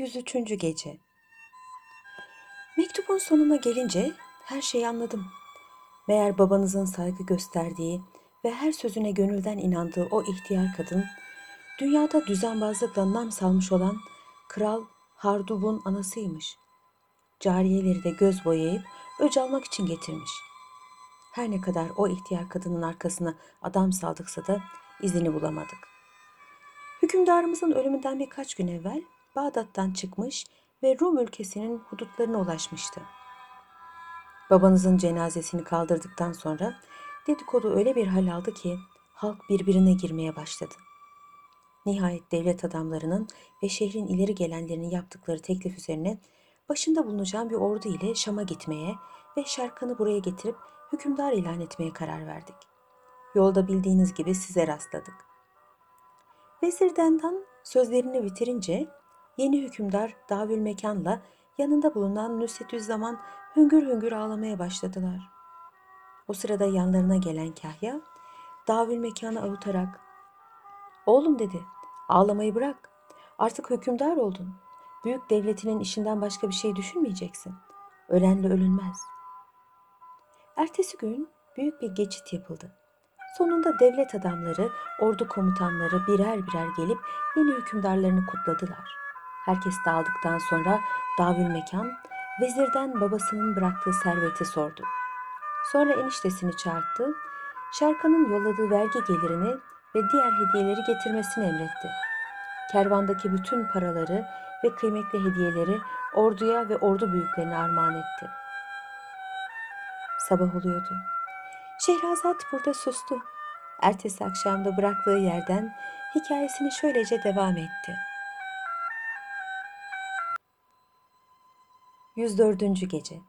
103. Gece Mektubun sonuna gelince her şeyi anladım. Meğer babanızın saygı gösterdiği ve her sözüne gönülden inandığı o ihtiyar kadın, dünyada düzenbazlıkla nam salmış olan Kral Hardub'un anasıymış. Cariyeleri de göz boyayıp öc almak için getirmiş. Her ne kadar o ihtiyar kadının arkasına adam saldıksa da izini bulamadık. Hükümdarımızın ölümünden birkaç gün evvel Bağdat'tan çıkmış ve Rum ülkesinin hudutlarına ulaşmıştı. Babanızın cenazesini kaldırdıktan sonra dedikodu öyle bir hal aldı ki halk birbirine girmeye başladı. Nihayet devlet adamlarının ve şehrin ileri gelenlerinin yaptıkları teklif üzerine başında bulunacağım bir ordu ile Şam'a gitmeye ve Şerkan'ı buraya getirip hükümdar ilan etmeye karar verdik. Yolda bildiğiniz gibi size rastladık. Vezir Dendan sözlerini bitirince yeni hükümdar Davül Mekan'la yanında bulunan Nusretüzzaman hüngür hüngür ağlamaya başladılar. O sırada yanlarına gelen Kahya Davül Mekan'ı avutarak ''Oğlum'' dedi ''ağlamayı bırak. Artık hükümdar oldun. Büyük devletinin işinden başka bir şey düşünmeyeceksin. Ölenle ölünmez.'' Ertesi gün büyük bir geçit yapıldı. Sonunda devlet adamları, ordu komutanları birer birer gelip yeni hükümdarlarını kutladılar. Herkes dağıldıktan sonra Davül Mekan, vezirden babasının bıraktığı serveti sordu. Sonra eniştesini çağırttı, Şerkan'ın yolladığı vergi gelirini ve diğer hediyeleri getirmesini emretti. Kervandaki bütün paraları ve kıymetli hediyeleri orduya ve ordu büyüklerine armağan etti. Sabah oluyordu. Şehrazat burada sustu. Ertesi akşamda bıraktığı yerden hikayesini şöylece devam etti. 104. Gece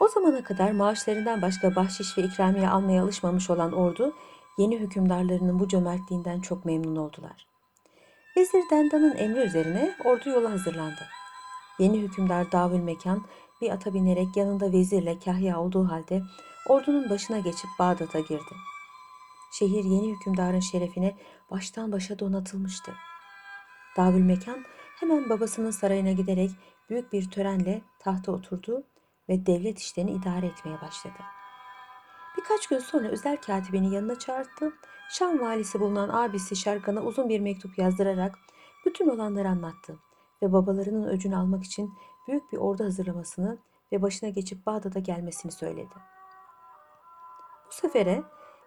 O zamana kadar maaşlarından başka bahşiş ve ikramiye almaya alışmamış olan ordu, yeni hükümdarlarının bu cömertliğinden çok memnun oldular. Vezir Dendan'ın emri üzerine ordu yola hazırlandı. Yeni hükümdar Davül Mekan bir ata binerek yanında vezirle kahya olduğu halde ordunun başına geçip Bağdat'a girdi. Şehir yeni hükümdarın şerefine baştan başa donatılmıştı. Davül Mekan hemen babasının sarayına giderek büyük bir törenle tahta oturdu ve devlet işlerini idare etmeye başladı. Birkaç gün sonra özel katibini yanına çağırdı. Şam valisi bulunan abisi Şerkan'a uzun bir mektup yazdırarak bütün olanları anlattı ve babalarının öcünü almak için büyük bir ordu hazırlamasını ve başına geçip Bağdat'a gelmesini söyledi. Bu sefere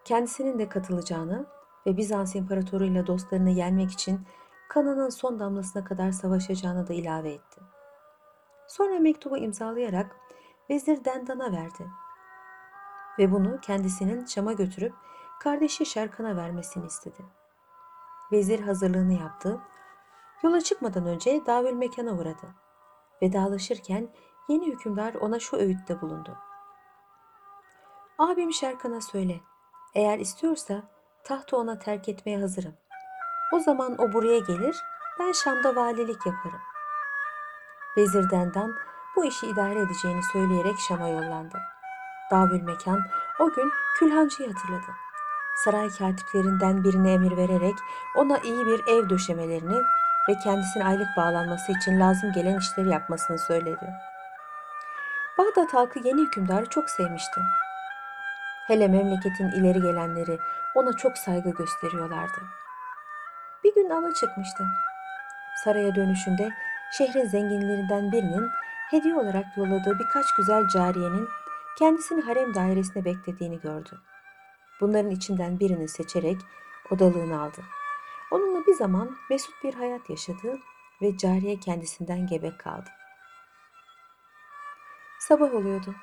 kendisinin de katılacağını ve Bizans İmparatoru ile dostlarını yenmek için kanının son damlasına kadar savaşacağını da ilave etti. Sonra mektubu imzalayarak Vezir Dendan'a verdi ve bunu kendisinin Şam'a götürüp kardeşi Şerkan'a vermesini istedi. Vezir hazırlığını yaptı. Yola çıkmadan önce davül mekana uğradı. Vedalaşırken yeni hükümdar ona şu öğütte bulundu. Abim Şerkan'a söyle. Eğer istiyorsa tahtı ona terk etmeye hazırım. O zaman o buraya gelir, ben Şam'da valilik yaparım. Vezir Dendan bu işi idare edeceğini söyleyerek Şam'a yollandı. Davül Mekan o gün Külhancı'yı hatırladı. Saray katiplerinden birine emir vererek ona iyi bir ev döşemelerini ve kendisine aylık bağlanması için lazım gelen işleri yapmasını söyledi. Bağdat halkı yeni hükümdarı çok sevmişti. Hele memleketin ileri gelenleri ona çok saygı gösteriyorlardı. Bir gün ava çıkmıştı. Saraya dönüşünde şehrin zenginlerinden birinin hediye olarak yolladığı birkaç güzel cariyenin kendisini harem dairesine beklediğini gördü. Bunların içinden birini seçerek odalığını aldı. Onunla bir zaman mesut bir hayat yaşadı ve cariye kendisinden gebe kaldı. Sabah oluyordu.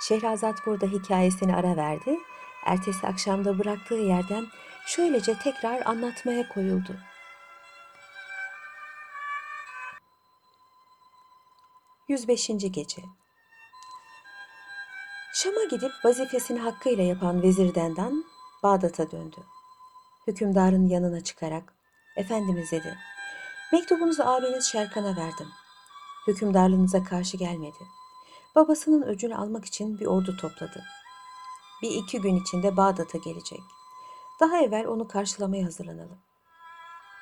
Şehrazat burada hikayesini ara verdi. Ertesi akşamda bıraktığı yerden şöylece tekrar anlatmaya koyuldu. Yüz beşinci Gece Şam'a gidip vazifesini hakkıyla yapan Vezir Dendan Bağdat'a döndü. Hükümdarın yanına çıkarak Efendimiz dedi. Mektubunuzu abiniz Şerkan'a verdim. Hükümdarlığınıza karşı gelmedi. Babasının öcünü almak için bir ordu topladı. Bir iki gün içinde Bağdat'a gelecek. Daha evvel onu karşılamaya hazırlanalım.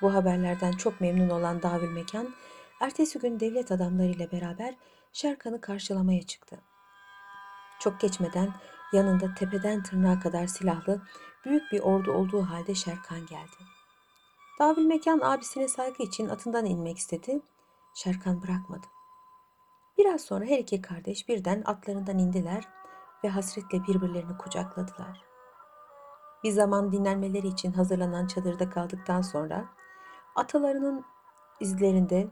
Bu haberlerden çok memnun olan Davül Mekan, ertesi gün devlet adamlarıyla beraber Şerkan'ı karşılamaya çıktı. Çok geçmeden yanında tepeden tırnağa kadar silahlı büyük bir ordu olduğu halde Şerkan geldi. Davül Mekan abisine saygı için atından inmek istedi. Şerkan bırakmadı. Biraz sonra her iki kardeş birden atlarından indiler ve hasretle birbirlerini kucakladılar. Bir zaman dinlenmeleri için hazırlanan çadırda kaldıktan sonra atalarının izlerinde,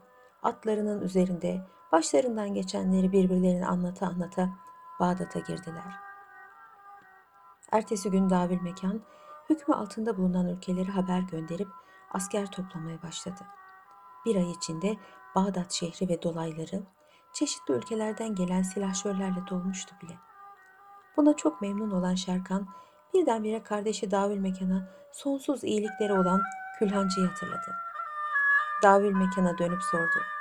atlarının üzerinde başlarından geçenleri birbirlerine anlata anlata Bağdat'a girdiler. Ertesi gün Davül Mekan hükmü altında bulunan ülkelere haber gönderip asker toplamaya başladı. Bir ay içinde Bağdat şehri ve dolayları çeşitli ülkelerden gelen silahşörlerle dolmuştu bile. Buna çok memnun olan Şerkan birdenbire kardeşi Davül Mekan'a sonsuz iyilikleri olan Külhancı'yı hatırladı. Davül Mekan'a dönüp sordu.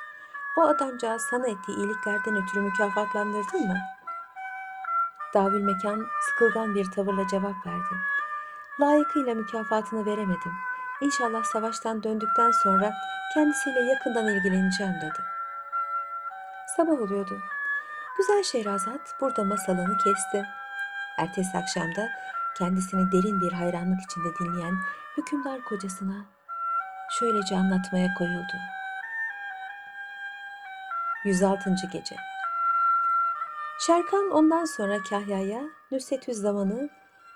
O adamcağız sana ettiği iyiliklerden ötürü mükafatlandırdın mı? Davül Mekan sıkılgan bir tavırla cevap verdi. Layıkıyla mükafatını veremedim. İnşallah savaştan döndükten sonra kendisiyle yakından ilgileneceğim dedi. Sabah oluyordu. Güzel Şehrazat burada masalını kesti. Ertesi akşamda kendisini derin bir hayranlık içinde dinleyen hükümdar kocasına şöylece anlatmaya koyuldu. 106. Gece Şerkan ondan sonra Kahya'ya Nusretüzzaman'ı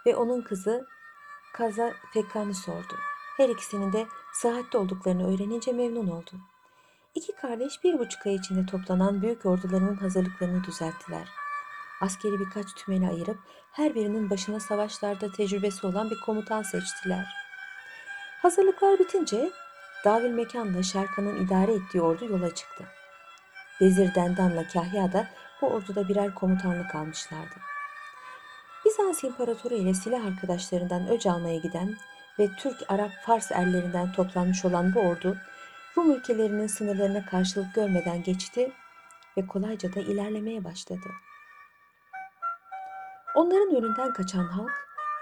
ve onun kızı Kaza Fekkan'ı sordu. Her ikisinin de sıhhatli olduklarını öğrenince memnun oldu. İki kardeş bir buçuk ay içinde toplanan büyük ordularının hazırlıklarını düzelttiler. Askeri birkaç tümeni ayırıp her birinin başına savaşlarda tecrübesi olan bir komutan seçtiler. Hazırlıklar bitince Davül Mekan'la Şerkan'ın idare ettiği ordu yola çıktı. Vezir Dendan'la Kahya da bu orduda birer komutanlık almışlardı. Bizans İmparatoru ile silah arkadaşlarından öc almaya giden ve Türk, Arap, Fars erlerinden toplanmış olan bu ordu Rum ülkelerinin sınırlarına karşılık görmeden geçti ve kolayca da ilerlemeye başladı. Onların önünden kaçan halk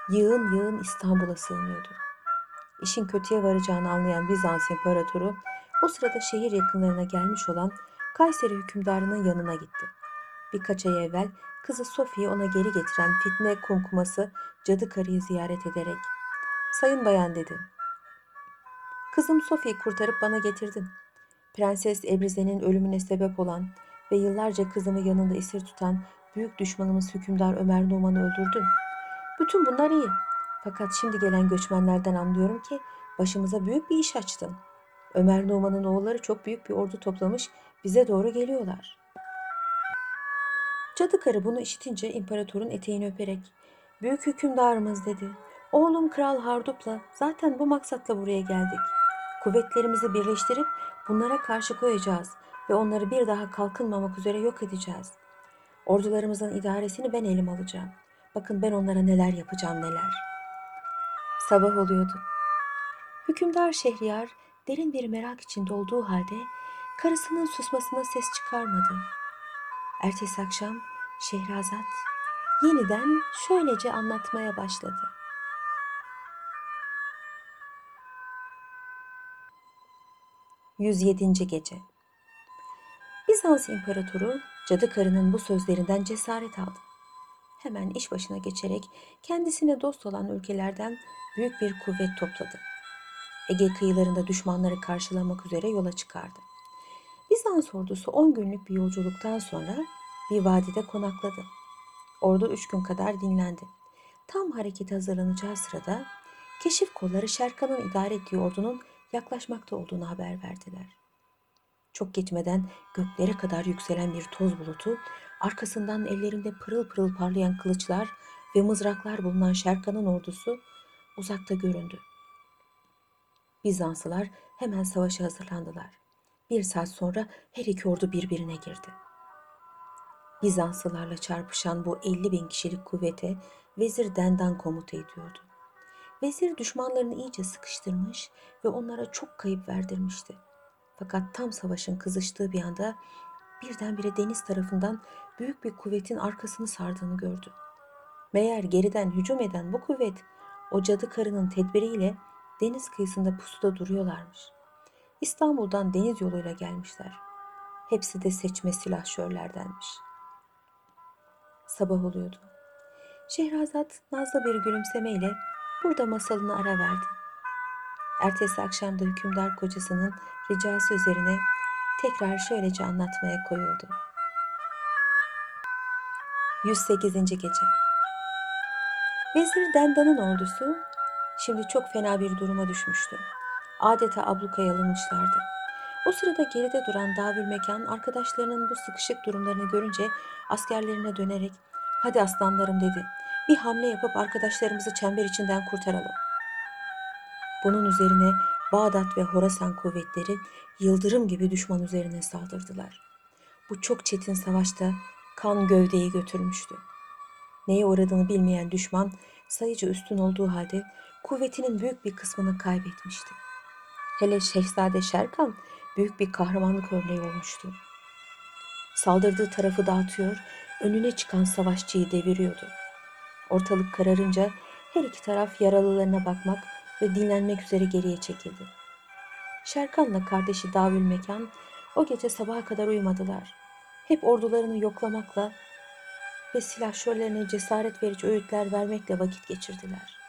yığın yığın İstanbul'a sığınıyordu. İşin kötüye varacağını anlayan Bizans İmparatoru o sırada şehir yakınlarına gelmiş olan Kayseri hükümdarının yanına gitti. Birkaç ay evvel kızı Sofi'yi ona geri getiren fitne kumkuması cadı karıyı ziyaret ederek ''Sayın bayan'' dedi. ''Kızım Sofi'yi kurtarıp bana getirdin. Prenses Ebrize'nin ölümüne sebep olan ve yıllarca kızımı yanında esir tutan büyük düşmanımız hükümdar Ömer Numan'ı öldürdün. Bütün bunlar iyi. Fakat şimdi gelen göçmenlerden anlıyorum ki başımıza büyük bir iş açtın. Ömer Numan'ın oğulları çok büyük bir ordu toplamış bize doğru geliyorlar. Cadı karı bunu işitince imparatorun eteğini öperek ''Büyük hükümdarımız'' dedi. ''Oğlum Kral Hardup'la zaten bu maksatla buraya geldik. Kuvvetlerimizi birleştirip bunlara karşı koyacağız ve onları bir daha kalkınmamak üzere yok edeceğiz. Ordularımızın idaresini ben elim alacağım. Bakın ben onlara neler yapacağım neler.'' Sabah oluyordu. Hükümdar Şehriyar derin bir merak içinde olduğu halde karısının susmasına ses çıkarmadı. Ertesi akşam Şehrazat yeniden şöylece anlatmaya başladı. Yüz yedinci Gece Bizans İmparatoru cadı karının bu sözlerinden cesaret aldı. Hemen iş başına geçerek kendisine dost olan ülkelerden büyük bir kuvvet topladı. Ege kıyılarında düşmanları karşılamak üzere yola çıkardı. Bizans ordusu 10 günlük bir yolculuktan sonra bir vadide konakladı. Ordu üç gün kadar dinlendi. Tam hareket hazırlanacağı sırada keşif kolları Şerkan'ın idare ettiği ordunun yaklaşmakta olduğunu haber verdiler. Çok geçmeden göklere kadar yükselen bir toz bulutu, arkasından ellerinde pırıl pırıl parlayan kılıçlar ve mızraklar bulunan Şerkan'ın ordusu uzakta göründü. Bizanslılar hemen savaşa hazırlandılar. Bir saat sonra her iki ordu birbirine girdi. Bizanslılarla çarpışan bu 50 bin kişilik kuvvete Vezir Dendan komuta ediyordu. Vezir düşmanlarını iyice sıkıştırmış ve onlara çok kayıp verdirmişti. Fakat tam savaşın kızıştığı bir anda birdenbire deniz tarafından büyük bir kuvvetin arkasını sardığını gördü. Meğer geriden hücum eden bu kuvvet o cadı karının tedbiriyle deniz kıyısında pusuda duruyorlarmış. İstanbul'dan deniz yoluyla gelmişler. Hepsi de seçme silahşörlerdenmiş. Sabah oluyordu. Şehrazat nazlı bir gülümsemeyle burada masalını ara verdi. Ertesi akşamda hükümdar kocasının ricası üzerine tekrar şöylece anlatmaya koyuldu. 108. Gece Vezir Dendan'ın ordusu şimdi çok fena bir duruma düşmüştü. Adeta ablukaya alınmışlardı. O sırada geride duran Davül Mekan arkadaşlarının bu sıkışık durumlarını görünce askerlerine dönerek ''Hadi aslanlarım'' dedi. ''Bir hamle yapıp arkadaşlarımızı çember içinden kurtaralım.'' Bunun üzerine Bağdat ve Horasan kuvvetleri yıldırım gibi düşman üzerine saldırdılar. Bu çok çetin savaşta kan gövdeyi götürmüştü. Neye uğradığını bilmeyen düşman sayıca üstün olduğu halde kuvvetinin büyük bir kısmını kaybetmişti. Hele Şehzade Şerkan büyük bir kahramanlık örneği olmuştu. Saldırdığı tarafı dağıtıyor, önüne çıkan savaşçıyı deviriyordu. Ortalık kararınca her iki taraf yaralılarına bakmak ve dinlenmek üzere geriye çekildi. Şerkan'la kardeşi Davül Mekan o gece sabaha kadar uyumadılar. Hep ordularını yoklamakla ve silahşörlerine cesaret verici öğütler vermekle vakit geçirdiler.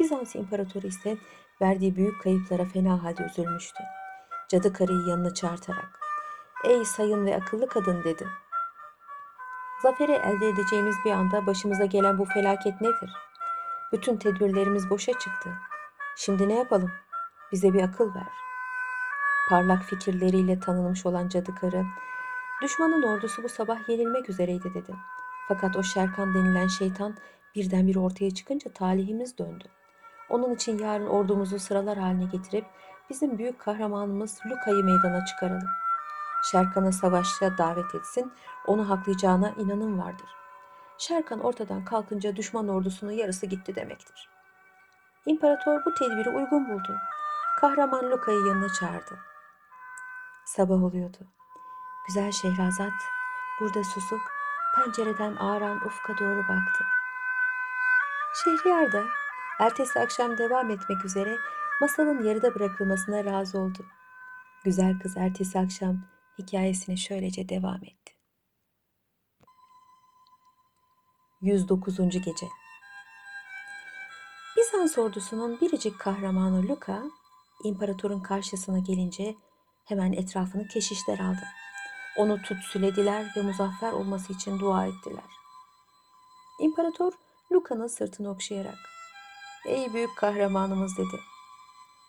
Bizans İmparatoru ise verdiği büyük kayıplara fena halde üzülmüştü. Cadı karıyı yanına çağırtarak, ''Ey sayın ve akıllı kadın'' dedi. ''Zaferi elde edeceğimiz bir anda başımıza gelen bu felaket nedir? Bütün tedbirlerimiz boşa çıktı. Şimdi ne yapalım? Bize bir akıl ver.'' Parlak fikirleriyle tanınmış olan cadı karı, Düşmanın ordusu bu sabah yenilmek üzereydi dedi. Fakat o Şerkan denilen şeytan birdenbire ortaya çıkınca talihimiz döndü. Onun için yarın ordumuzu sıralar haline getirip bizim büyük kahramanımız Luka'yı meydana çıkaralım. Şerkan'ı savaşa davet etsin, onu haklayacağına inanım vardır. Şerkan ortadan kalkınca düşman ordusunun yarısı gitti demektir. İmparator bu tedbiri uygun buldu. Kahraman Luka'yı yanına çağırdı. Sabah oluyordu. Güzel Şehrazat burada susup pencereden ağaran ufka doğru baktı. Şehriyar da ertesi akşam devam etmek üzere masalın yarıda bırakılmasına razı oldu. Güzel kız ertesi akşam hikayesine şöylece devam etti. 109. Gece Bizans ordusunun biricik kahramanı Luka, imparatorun karşısına gelince hemen etrafını keşişler aldı. Onu tutsülediler ve muzaffer olması için dua ettiler. İmparator Luka'nın sırtını okşayarak ''Ey büyük kahramanımız'' dedi.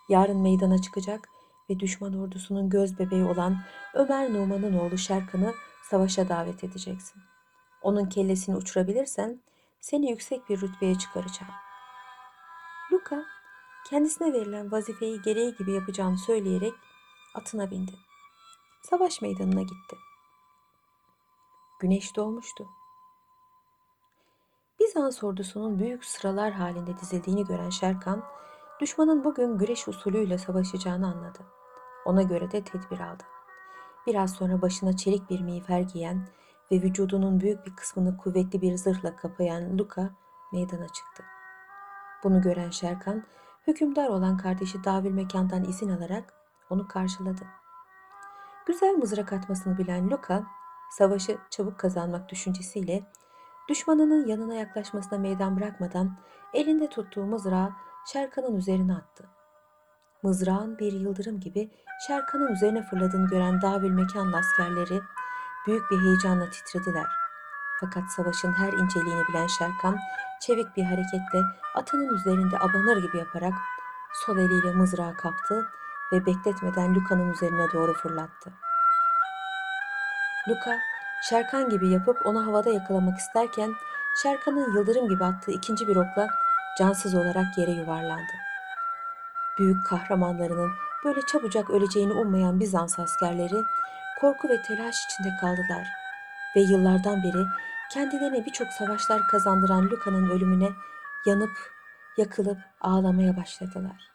''Yarın meydana çıkacak ve düşman ordusunun göz bebeği olan Ömer Numan'ın oğlu Şerkan'ı savaşa davet edeceksin. Onun kellesini uçurabilirsen seni yüksek bir rütbeye çıkaracağım.'' Luka kendisine verilen vazifeyi gereği gibi yapacağını söyleyerek atına bindi savaş meydanına gitti. Güneş doğmuştu. Bizans ordusunun büyük sıralar halinde dizildiğini gören Şerkan, düşmanın bugün güreş usulüyle savaşacağını anladı. Ona göre de tedbir aldı. Biraz sonra başına çelik bir miğfer giyen ve vücudunun büyük bir kısmını kuvvetli bir zırhla kapayan Luka meydana çıktı. Bunu gören Şerkan, hükümdar olan kardeşi Davül Mekan'dan izin alarak onu karşıladı. Güzel mızrak atmasını bilen Luka, savaşı çabuk kazanmak düşüncesiyle düşmanının yanına yaklaşmasına meydan bırakmadan elinde tuttuğu mızrağı Şerkan'ın üzerine attı. Mızrağın bir yıldırım gibi Şerkan'ın üzerine fırladığını gören Davül Mekanlı askerleri büyük bir heyecanla titrediler. Fakat savaşın her inceliğini bilen Şerkan çevik bir hareketle atının üzerinde abanır gibi yaparak sol eliyle mızrağı kaptı ve bekletmeden Luka'nın üzerine doğru fırlattı. Luka, Şerkan gibi yapıp onu havada yakalamak isterken Şerkan'ın yıldırım gibi attığı ikinci bir okla cansız olarak yere yuvarlandı. Büyük kahramanlarının böyle çabucak öleceğini ummayan Bizans askerleri korku ve telaş içinde kaldılar ve yıllardan beri kendilerine birçok savaşlar kazandıran Luka'nın ölümüne yanıp, yakılıp ağlamaya başladılar.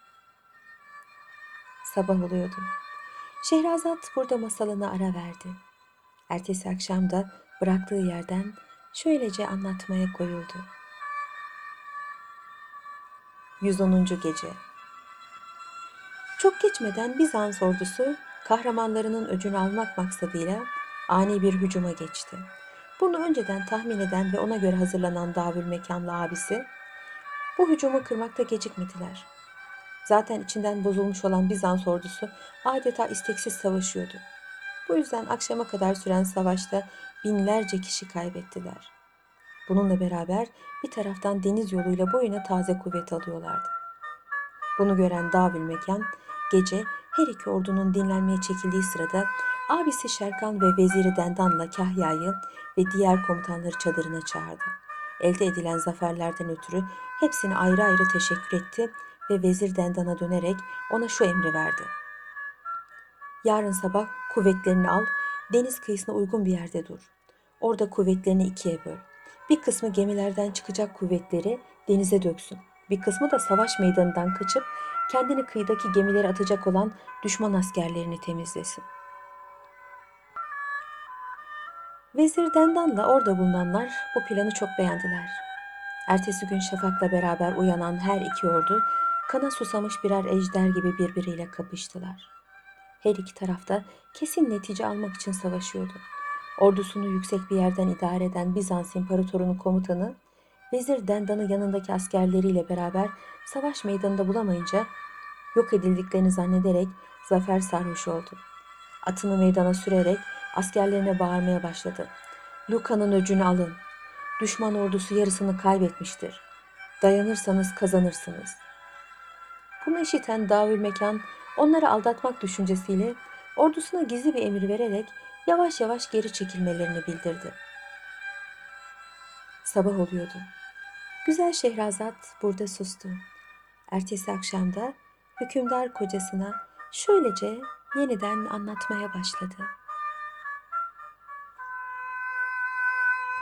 Sabah oluyordu. Şehrazat burada masalını ara verdi. Ertesi akşam da bıraktığı yerden şöylece anlatmaya koyuldu. 110. Gece Çok geçmeden Bizans ordusu kahramanlarının öcünü almak maksadıyla ani bir hücuma geçti. Bunu önceden tahmin eden ve ona göre hazırlanan Davül Mekanlı abisi bu hücumu kırmakta gecikmediler. Zaten içinden bozulmuş olan Bizans ordusu adeta isteksiz savaşıyordu. Bu yüzden akşama kadar süren savaşta binlerce kişi kaybettiler. Bununla beraber bir taraftan deniz yoluyla boyuna taze kuvvet alıyorlardı. Bunu gören Davül Mekan gece her iki ordunun dinlenmeye çekildiği sırada abisi Şerkan ve veziri Dendan'la Kahya'yı ve diğer komutanları çadırına çağırdı. Elde edilen zaferlerden ötürü hepsine ayrı ayrı teşekkür etti ve vezir Dendan'a dönerek ona şu emri verdi. Yarın sabah kuvvetlerini al, deniz kıyısına uygun bir yerde dur. Orada kuvvetlerini ikiye böl. Bir kısmı gemilerden çıkacak kuvvetleri denize döksün. Bir kısmı da savaş meydanından kaçıp kendini kıyıdaki gemilere atacak olan düşman askerlerini temizlesin. Vezir Dendan'la orada bulunanlar bu planı çok beğendiler. Ertesi gün şafakla beraber uyanan her iki ordu kana susamış birer ejder gibi birbiriyle kapıştılar. Her iki tarafta kesin netice almak için savaşıyordu. Ordusunu yüksek bir yerden idare eden Bizans İmparatorunun komutanı, Vezir Dendan'ı yanındaki askerleriyle beraber savaş meydanında bulamayınca yok edildiklerini zannederek zafer sarhoş oldu. Atını meydana sürerek askerlerine bağırmaya başladı. Luka'nın öcünü alın. Düşman ordusu yarısını kaybetmiştir. Dayanırsanız kazanırsınız. Bunu işiten Davül Mekan onları aldatmak düşüncesiyle ordusuna gizli bir emir vererek yavaş yavaş geri çekilmelerini bildirdi. Sabah oluyordu. Güzel Şehrazat burada sustu. Ertesi akşamda hükümdar kocasına şöylece yeniden anlatmaya başladı.